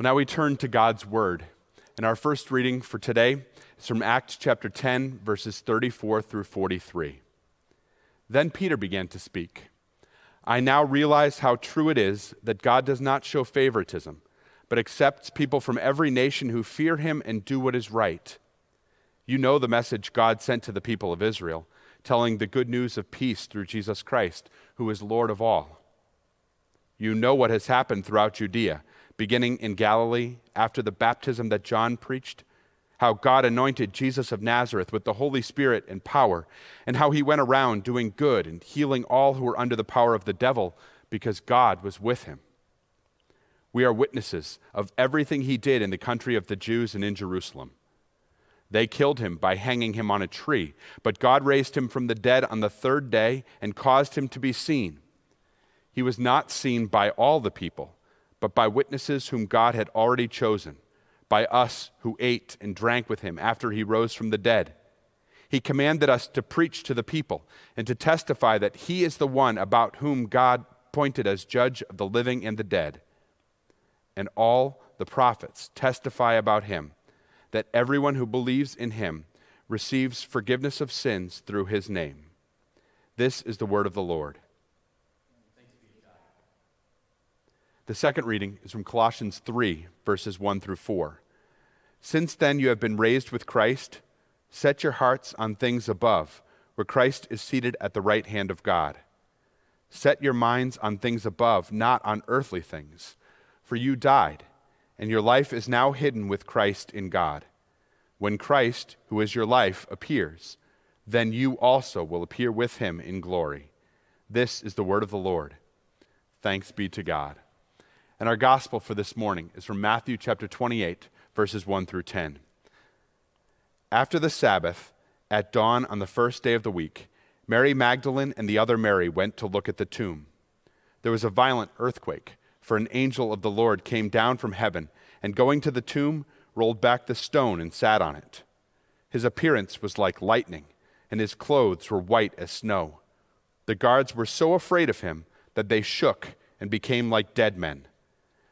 Well, now we turn to God's Word. And our first reading for today is from Acts chapter 10, verses 34 through 43. Then Peter began to speak. I now realize how true it is that God does not show favoritism, but accepts people from every nation who fear him and do what is right. You know the message God sent to the people of Israel, telling the good news of peace through Jesus Christ, who is Lord of all. You know what has happened throughout Judea beginning in Galilee after the baptism that John preached, how God anointed Jesus of Nazareth with the Holy Spirit and power, and how he went around doing good and healing all who were under the power of the devil because God was with him. We are witnesses of everything he did in the country of the Jews and in Jerusalem. They killed him by hanging him on a tree, but God raised him from the dead on the third day and caused him to be seen. He was not seen by all the people but by witnesses whom God had already chosen, by us who ate and drank with him after he rose from the dead. He commanded us to preach to the people and to testify that he is the one about whom God appointed as judge of the living and the dead. And all the prophets testify about him that everyone who believes in him receives forgiveness of sins through his name. This is the word of the Lord. The second reading is from Colossians 3, verses 1 through 4. Since then you have been raised with Christ, set your hearts on things above, where Christ is seated at the right hand of God. Set your minds on things above, not on earthly things. For you died, and your life is now hidden with Christ in God. When Christ, who is your life, appears, then you also will appear with him in glory. This is the word of the Lord. Thanks be to God. And our gospel for this morning is from Matthew chapter 28, verses 1 through 10. After the Sabbath, at dawn on the first day of the week, Mary Magdalene and the other Mary went to look at the tomb. There was a violent earthquake, for an angel of the Lord came down from heaven and, going to the tomb, rolled back the stone and sat on it. His appearance was like lightning, and his clothes were white as snow. The guards were so afraid of him that they shook and became like dead men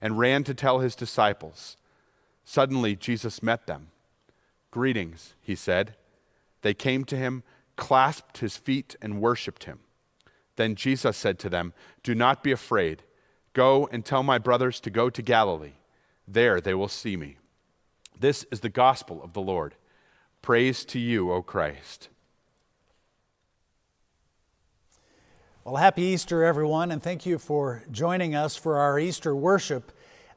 and ran to tell his disciples. Suddenly, Jesus met them. Greetings, he said. They came to him, clasped his feet, and worshiped him. Then Jesus said to them, Do not be afraid. Go and tell my brothers to go to Galilee. There they will see me. This is the gospel of the Lord. Praise to you, O Christ. Well, happy Easter, everyone, and thank you for joining us for our Easter worship.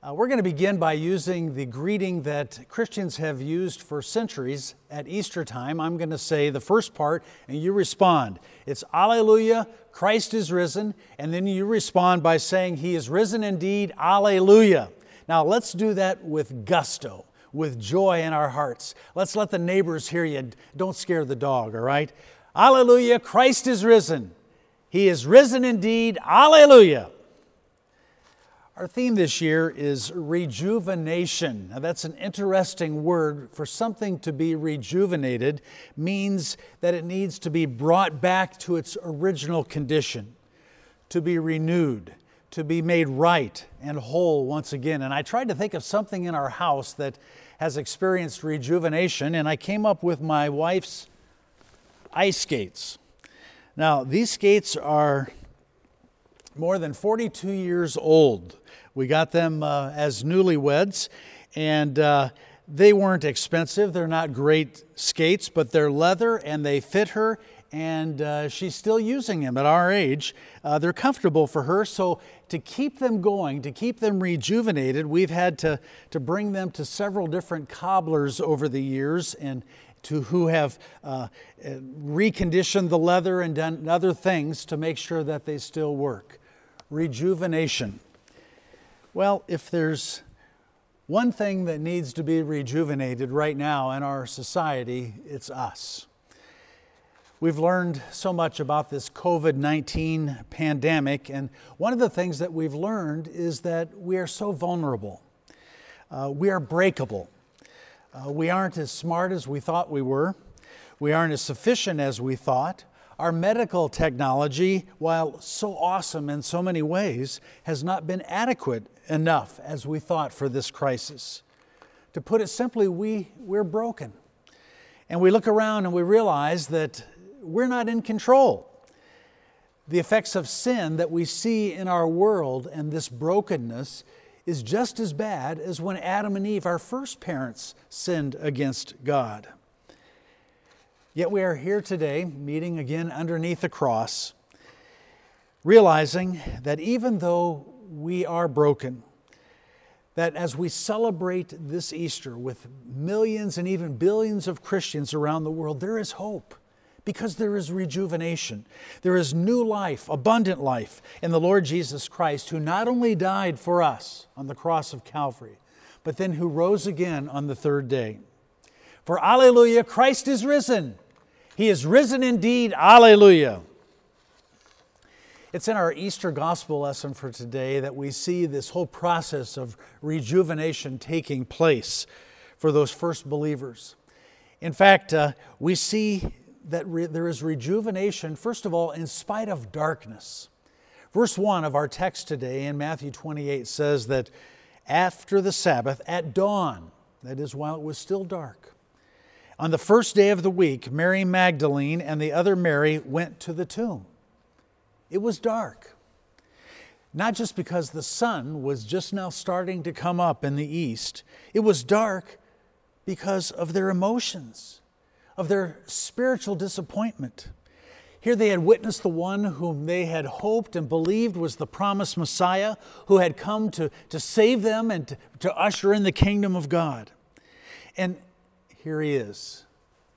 Uh, we're going to begin by using the greeting that Christians have used for centuries at Easter time. I'm going to say the first part, and you respond. It's Alleluia, Christ is risen, and then you respond by saying, He is risen indeed, Alleluia. Now, let's do that with gusto, with joy in our hearts. Let's let the neighbors hear you. Don't scare the dog, all right? Alleluia, Christ is risen. He is risen indeed. Alleluia. Our theme this year is rejuvenation. Now, that's an interesting word. For something to be rejuvenated means that it needs to be brought back to its original condition, to be renewed, to be made right and whole once again. And I tried to think of something in our house that has experienced rejuvenation, and I came up with my wife's ice skates. Now, these skates are more than 42 years old. We got them uh, as newlyweds, and uh, they weren't expensive. They're not great skates, but they're leather and they fit her, and uh, she's still using them at our age. Uh, they're comfortable for her, so to keep them going, to keep them rejuvenated, we've had to, to bring them to several different cobblers over the years and to who have uh, reconditioned the leather and done other things to make sure that they still work. Rejuvenation. Well, if there's One thing that needs to be rejuvenated right now in our society, it's us. We've learned so much about this COVID 19 pandemic, and one of the things that we've learned is that we are so vulnerable. Uh, we are breakable. Uh, we aren't as smart as we thought we were. We aren't as sufficient as we thought. Our medical technology, while so awesome in so many ways, has not been adequate enough as we thought for this crisis. To put it simply, we, we're broken. And we look around and we realize that we're not in control. The effects of sin that we see in our world and this brokenness is just as bad as when Adam and Eve, our first parents, sinned against God. Yet we are here today, meeting again underneath the cross, realizing that even though we are broken, that as we celebrate this Easter with millions and even billions of Christians around the world, there is hope because there is rejuvenation. There is new life, abundant life in the Lord Jesus Christ, who not only died for us on the cross of Calvary, but then who rose again on the third day. For Alleluia, Christ is risen. He is risen indeed. Alleluia. It's in our Easter gospel lesson for today that we see this whole process of rejuvenation taking place for those first believers. In fact, uh, we see that re- there is rejuvenation, first of all, in spite of darkness. Verse 1 of our text today in Matthew 28 says that after the Sabbath, at dawn, that is, while it was still dark, on the first day of the week, Mary Magdalene and the other Mary went to the tomb. It was dark. Not just because the sun was just now starting to come up in the east, it was dark because of their emotions of their spiritual disappointment. Here they had witnessed the one whom they had hoped and believed was the promised Messiah who had come to, to save them and to, to usher in the kingdom of God. And here he is,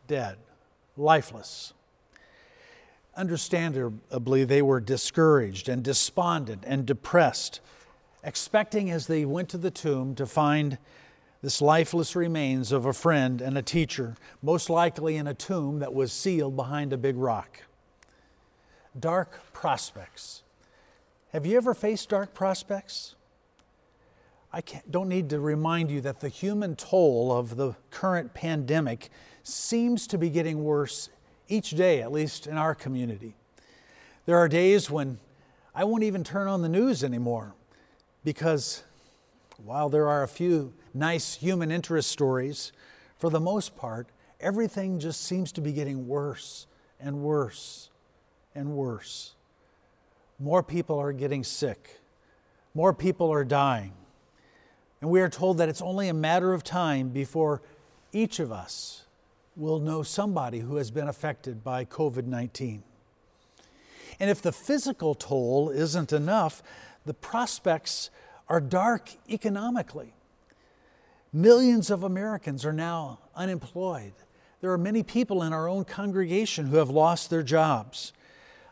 dead, lifeless. Understandably, they were discouraged and despondent and depressed, expecting as they went to the tomb to find this lifeless remains of a friend and a teacher, most likely in a tomb that was sealed behind a big rock. Dark prospects. Have you ever faced dark prospects? I don't need to remind you that the human toll of the current pandemic seems to be getting worse each day, at least in our community. There are days when I won't even turn on the news anymore because while there are a few nice human interest stories, for the most part, everything just seems to be getting worse and worse and worse. More people are getting sick, more people are dying. And we are told that it's only a matter of time before each of us will know somebody who has been affected by COVID 19. And if the physical toll isn't enough, the prospects are dark economically. Millions of Americans are now unemployed. There are many people in our own congregation who have lost their jobs.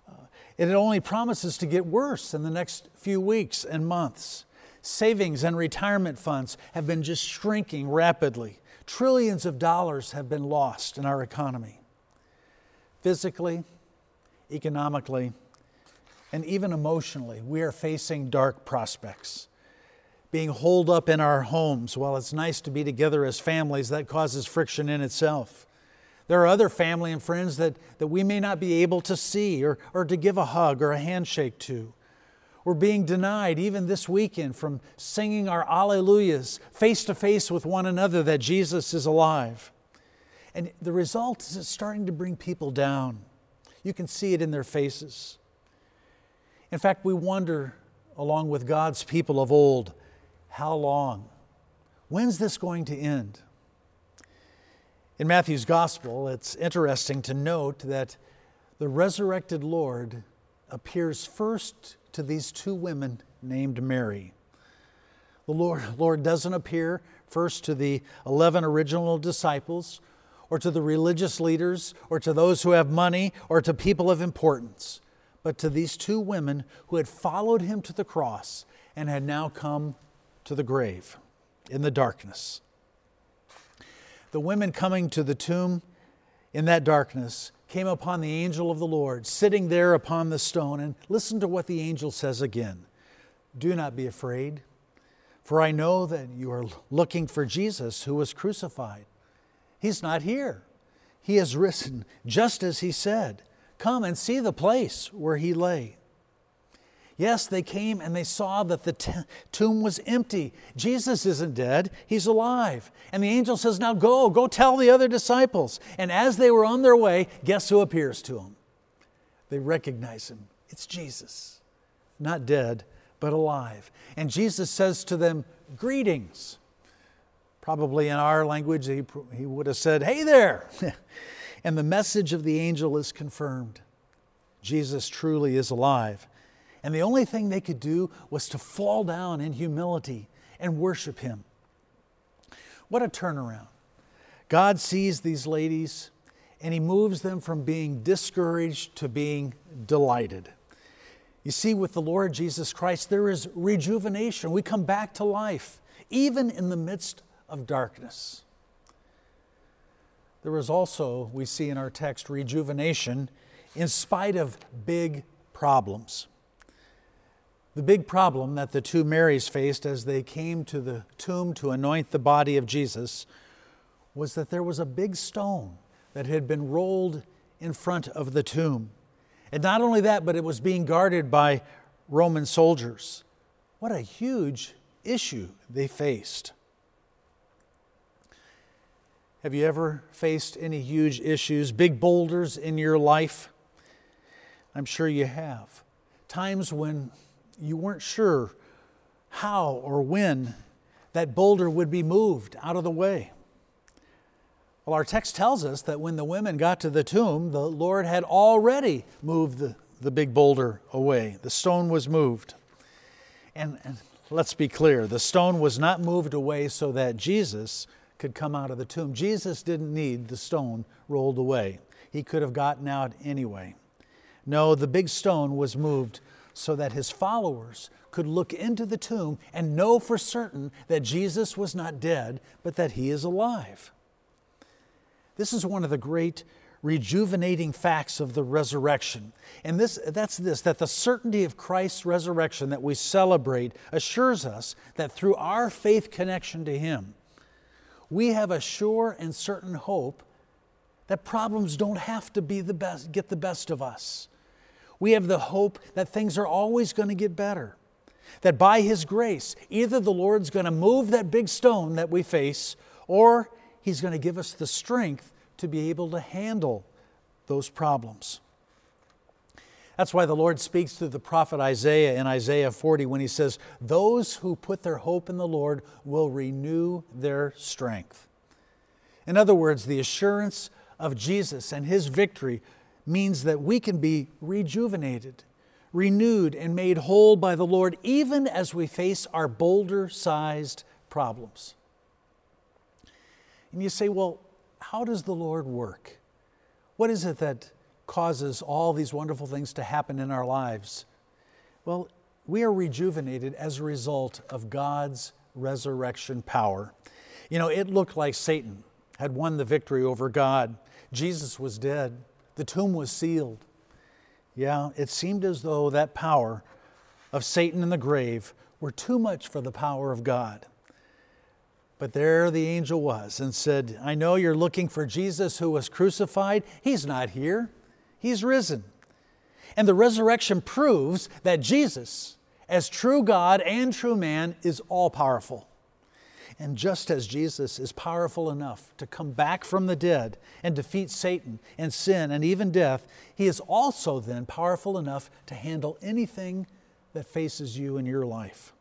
Uh, it only promises to get worse in the next few weeks and months. Savings and retirement funds have been just shrinking rapidly. Trillions of dollars have been lost in our economy. Physically, economically, and even emotionally, we are facing dark prospects being holed up in our homes. While it's nice to be together as families, that causes friction in itself. There are other family and friends that, that we may not be able to see or, or to give a hug or a handshake to. We're being denied, even this weekend, from singing our Alleluias face to face with one another that Jesus is alive. And the result is it's starting to bring people down. You can see it in their faces. In fact, we wonder, along with God's people of old, how long? When's this going to end? In Matthew's gospel, it's interesting to note that the resurrected Lord appears first to these two women named Mary. The Lord, Lord doesn't appear first to the 11 original disciples or to the religious leaders or to those who have money or to people of importance, but to these two women who had followed him to the cross and had now come to the grave. in the darkness. The women coming to the tomb in that darkness came upon the angel of the Lord sitting there upon the stone. And listen to what the angel says again Do not be afraid, for I know that you are looking for Jesus who was crucified. He's not here, he has risen, just as he said. Come and see the place where he lay. Yes, they came and they saw that the t- tomb was empty. Jesus isn't dead, he's alive. And the angel says, Now go, go tell the other disciples. And as they were on their way, guess who appears to them? They recognize him. It's Jesus, not dead, but alive. And Jesus says to them, Greetings. Probably in our language, he, he would have said, Hey there. and the message of the angel is confirmed. Jesus truly is alive. And the only thing they could do was to fall down in humility and worship Him. What a turnaround. God sees these ladies and He moves them from being discouraged to being delighted. You see, with the Lord Jesus Christ, there is rejuvenation. We come back to life, even in the midst of darkness. There is also, we see in our text, rejuvenation in spite of big problems. The big problem that the two Marys faced as they came to the tomb to anoint the body of Jesus was that there was a big stone that had been rolled in front of the tomb. And not only that, but it was being guarded by Roman soldiers. What a huge issue they faced. Have you ever faced any huge issues, big boulders in your life? I'm sure you have. Times when you weren't sure how or when that boulder would be moved out of the way. Well, our text tells us that when the women got to the tomb, the Lord had already moved the, the big boulder away. The stone was moved. And, and let's be clear the stone was not moved away so that Jesus could come out of the tomb. Jesus didn't need the stone rolled away, he could have gotten out anyway. No, the big stone was moved so that his followers could look into the tomb and know for certain that Jesus was not dead, but that he is alive. This is one of the great rejuvenating facts of the resurrection. And this, that's this that the certainty of Christ's resurrection that we celebrate assures us that through our faith connection to Him, we have a sure and certain hope that problems don't have to be the best, get the best of us we have the hope that things are always going to get better. That by His grace, either the Lord's going to move that big stone that we face, or He's going to give us the strength to be able to handle those problems. That's why the Lord speaks to the prophet Isaiah in Isaiah 40 when he says, Those who put their hope in the Lord will renew their strength. In other words, the assurance of Jesus and his victory means that we can be rejuvenated, renewed, and made whole by the Lord even as we face our boulder sized problems. And you say, well, how does the Lord work? What is it that causes all these wonderful things to happen in our lives? Well, we are rejuvenated as a result of God's resurrection power. You know, it looked like Satan had won the victory over God. Jesus was dead. The tomb was sealed. Yeah, it seemed as though that power of Satan and the grave were too much for the power of God. But there the angel was and said, I know you're looking for Jesus who was crucified. He's not here, he's risen. And the resurrection proves that Jesus, as true God and true man, is all powerful. And just as Jesus is powerful enough to come back from the dead and defeat Satan and sin and even death, he is also then powerful enough to handle anything that faces you in your life.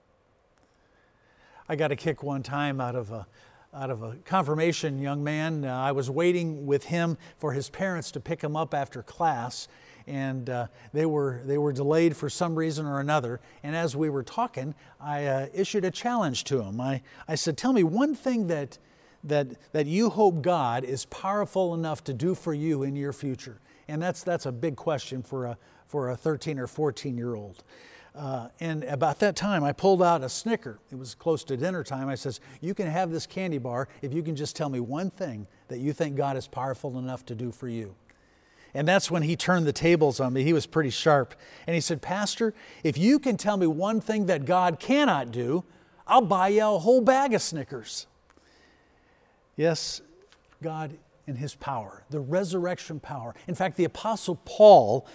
I got a kick one time out of a, out of a confirmation young man. Uh, I was waiting with him for his parents to pick him up after class, and uh, they, were, they were delayed for some reason or another. And as we were talking, I uh, issued a challenge to him. I, I said, Tell me one thing that, that, that you hope God is powerful enough to do for you in your future. And that's, that's a big question for a, for a 13 or 14 year old. Uh, and about that time, I pulled out a Snicker. It was close to dinner time. I says, "You can have this candy bar if you can just tell me one thing that you think God is powerful enough to do for you." And that's when he turned the tables on me. He was pretty sharp. And he said, Pastor, if you can tell me one thing that God cannot do, I'll buy you a whole bag of Snickers. Yes, God in his power, the resurrection power. In fact, the Apostle Paul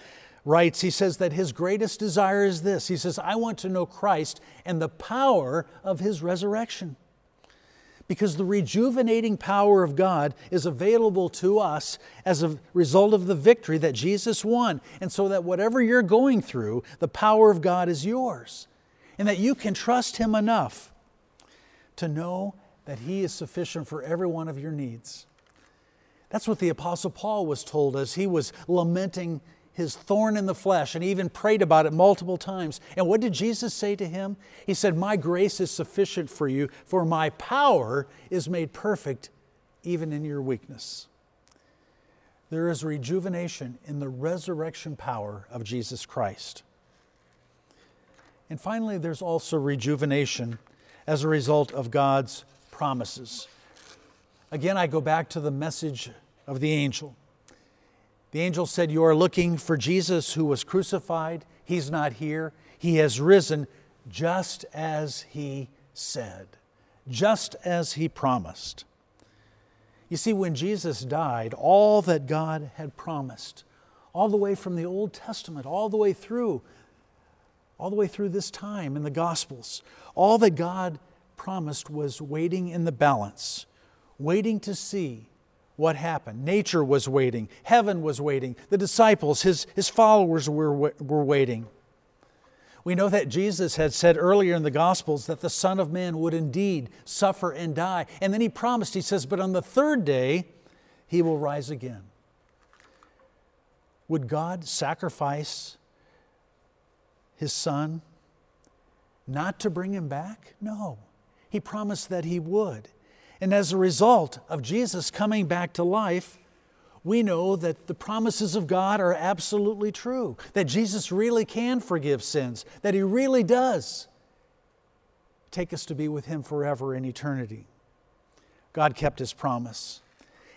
writes, he says that his greatest desire is this. He says, I want to know Christ and the power of his resurrection. Because the rejuvenating power of God is available to us as a result of the victory that Jesus won. And so that whatever you're going through, the power of God is yours. And that you can trust Him enough to know that He is sufficient for every one of your needs. That's what the Apostle Paul was told as he was lamenting his thorn in the flesh and he even prayed about it multiple times. And what did Jesus say to him? He said, My grace is sufficient for you, for my power is made perfect even in your weakness. There is rejuvenation in the resurrection power of Jesus Christ. And finally, there's also rejuvenation as a result of God's promises. Again, I go back to the message of the angel. The angel said, You are looking for Jesus who was crucified. He's not here. He has risen just as he said, just as he promised. You see, when Jesus died, all that God had promised, all the way from the Old Testament, all the way through, all the way through this time in the Gospels, all that God promised was waiting in the balance waiting to see what happened. Nature was waiting, heaven was waiting, the disciples, his, his followers were, were waiting. We know that Jesus had said earlier in the Gospels that the Son of Man would indeed suffer and die. And then he promised, he says, but on the third day, he will rise again. Would God sacrifice his Son not to bring him back? No. He promised that he would. And as a result of Jesus coming back to life, we know that the promises of God are absolutely true, that Jesus really can forgive sins, that He really does take us to be with Him forever in eternity. God kept His promise.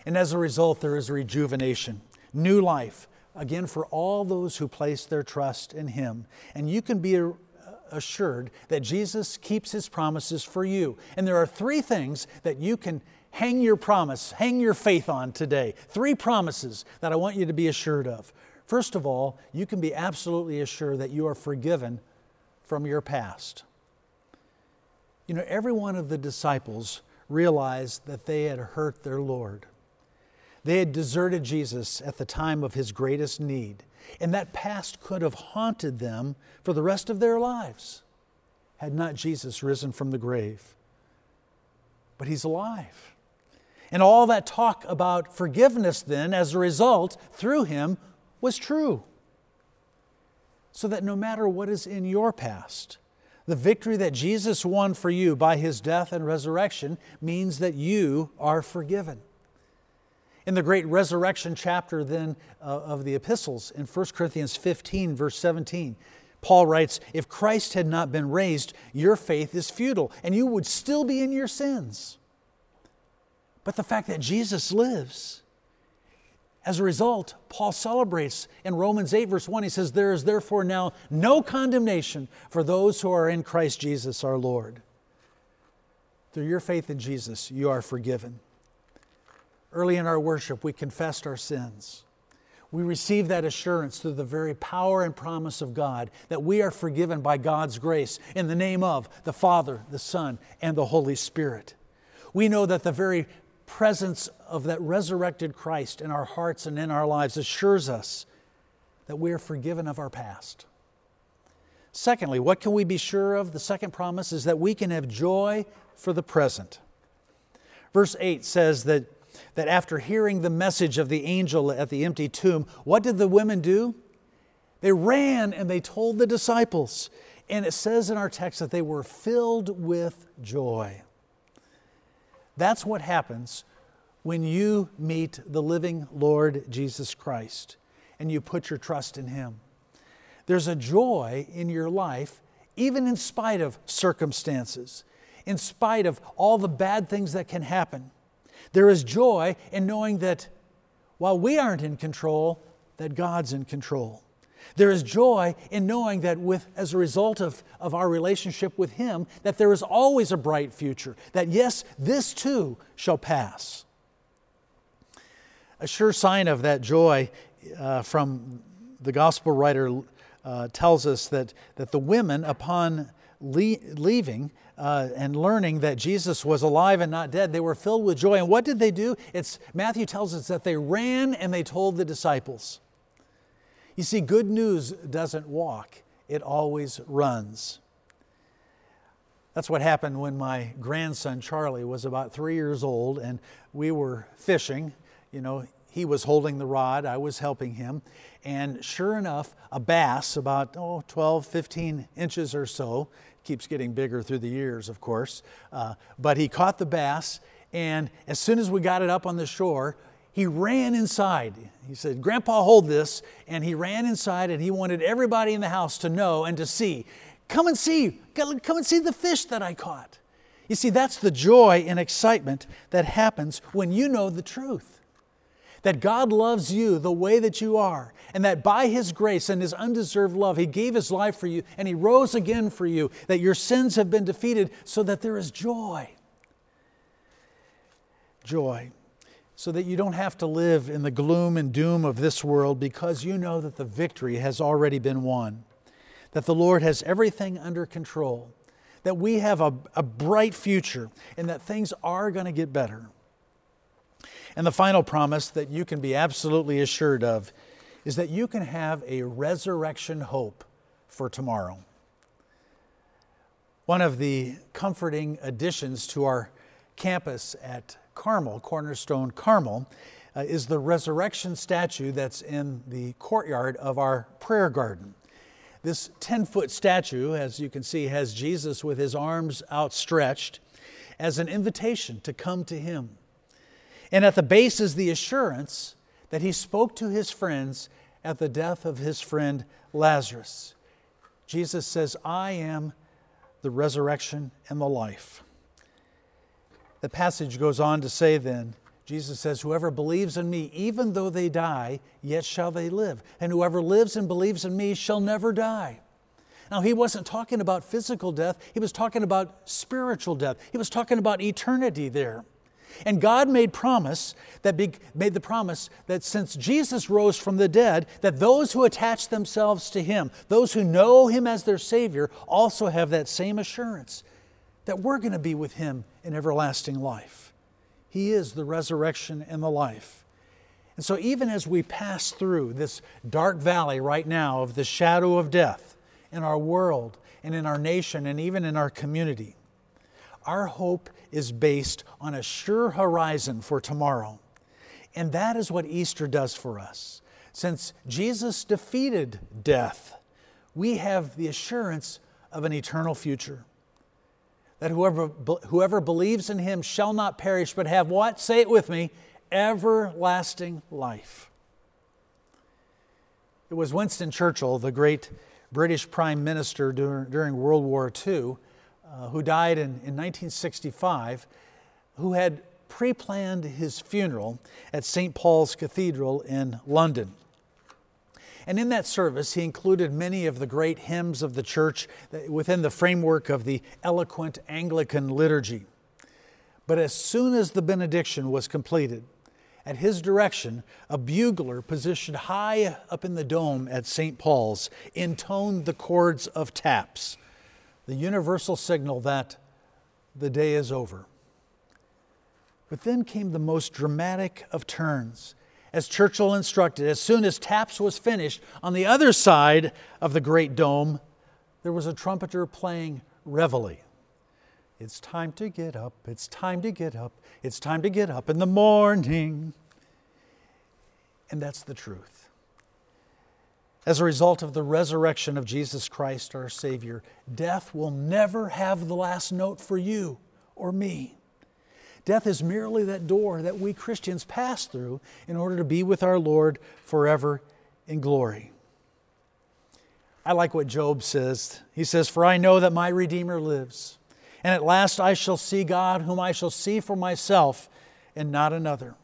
And as a result, there is rejuvenation, new life, again, for all those who place their trust in Him. And you can be assured that Jesus keeps his promises for you. And there are three things that you can hang your promise, hang your faith on today. Three promises that I want you to be assured of. First of all, you can be absolutely assured that you are forgiven from your past. You know, every one of the disciples realized that they had hurt their Lord. They had deserted Jesus at the time of his greatest need. And that past could have haunted them for the rest of their lives had not Jesus risen from the grave. But he's alive. And all that talk about forgiveness, then, as a result, through him, was true. So that no matter what is in your past, the victory that Jesus won for you by his death and resurrection means that you are forgiven. In the great resurrection chapter, then, uh, of the epistles, in 1 Corinthians 15, verse 17, Paul writes, If Christ had not been raised, your faith is futile, and you would still be in your sins. But the fact that Jesus lives, as a result, Paul celebrates in Romans 8, verse 1, he says, There is therefore now no condemnation for those who are in Christ Jesus our Lord. Through your faith in Jesus, you are forgiven. Early in our worship, we confessed our sins. We receive that assurance through the very power and promise of God that we are forgiven by God's grace in the name of the Father, the Son, and the Holy Spirit. We know that the very presence of that resurrected Christ in our hearts and in our lives assures us that we are forgiven of our past. Secondly, what can we be sure of? The second promise is that we can have joy for the present. Verse 8 says that that after hearing the message of the angel at the empty tomb, what did the women do? They ran and they told the disciples. And it says in our text that they were filled with joy. That's what happens when you meet the living Lord Jesus Christ and you put your trust in Him. There's a joy in your life, even in spite of circumstances, in spite of all the bad things that can happen. There is joy in knowing that while we aren't in control, that God's in control. There is joy in knowing that with, as a result of, of our relationship with Him, that there is always a bright future, that yes, this too shall pass. A sure sign of that joy uh, from the gospel writer uh, tells us that, that the women, upon le- leaving uh, and learning that Jesus was alive and not dead, they were filled with joy. And what did they do? It's, Matthew tells us that they ran and they told the disciples. You see, good news doesn't walk, it always runs. That's what happened when my grandson Charlie was about three years old and we were fishing. You know, he was holding the rod, I was helping him. And sure enough, a bass, about oh, 12, 15 inches or so, keeps getting bigger through the years, of course. Uh, but he caught the bass, and as soon as we got it up on the shore, he ran inside. He said, Grandpa, hold this. And he ran inside and he wanted everybody in the house to know and to see. Come and see. Come and see the fish that I caught. You see, that's the joy and excitement that happens when you know the truth. That God loves you the way that you are, and that by His grace and His undeserved love, He gave His life for you and He rose again for you, that your sins have been defeated so that there is joy. Joy so that you don't have to live in the gloom and doom of this world because you know that the victory has already been won, that the Lord has everything under control, that we have a, a bright future, and that things are going to get better. And the final promise that you can be absolutely assured of is that you can have a resurrection hope for tomorrow. One of the comforting additions to our campus at Carmel, Cornerstone Carmel, uh, is the resurrection statue that's in the courtyard of our prayer garden. This 10 foot statue, as you can see, has Jesus with his arms outstretched as an invitation to come to him. And at the base is the assurance that he spoke to his friends at the death of his friend Lazarus. Jesus says, I am the resurrection and the life. The passage goes on to say then, Jesus says, Whoever believes in me, even though they die, yet shall they live. And whoever lives and believes in me shall never die. Now, he wasn't talking about physical death, he was talking about spiritual death. He was talking about eternity there. And God made promise that be, made the promise that since Jesus rose from the dead, that those who attach themselves to him, those who know him as their savior, also have that same assurance that we're going to be with him in everlasting life. He is the resurrection and the life. And so, even as we pass through this dark valley right now of the shadow of death in our world and in our nation and even in our community, our hope is based on a sure horizon for tomorrow. And that is what Easter does for us. Since Jesus defeated death, we have the assurance of an eternal future that whoever, whoever believes in him shall not perish, but have what? Say it with me everlasting life. It was Winston Churchill, the great British Prime Minister during, during World War II, uh, who died in, in 1965, who had pre planned his funeral at St. Paul's Cathedral in London. And in that service, he included many of the great hymns of the church within the framework of the eloquent Anglican liturgy. But as soon as the benediction was completed, at his direction, a bugler positioned high up in the dome at St. Paul's intoned the chords of taps, the universal signal that the day is over. But then came the most dramatic of turns as Churchill instructed, as soon as taps was finished, on the other side of the great dome, there was a trumpeter playing reveille. It's time to get up, it's time to get up, it's time to get up in the morning. And that's the truth. As a result of the resurrection of Jesus Christ, our Savior, death will never have the last note for you or me. Death is merely that door that we Christians pass through in order to be with our Lord forever in glory. I like what Job says. He says, For I know that my Redeemer lives, and at last I shall see God, whom I shall see for myself and not another.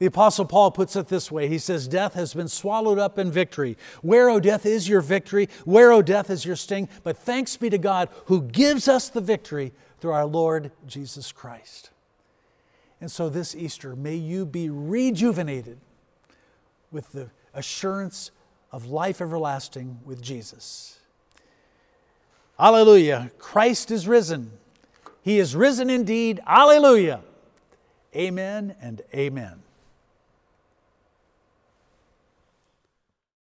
The Apostle Paul puts it this way He says, Death has been swallowed up in victory. Where, O death, is your victory? Where, O death, is your sting? But thanks be to God who gives us the victory through our Lord Jesus Christ. And so this Easter, may you be rejuvenated with the assurance of life everlasting with Jesus. Alleluia. Christ is risen. He is risen indeed. Alleluia. Amen and amen.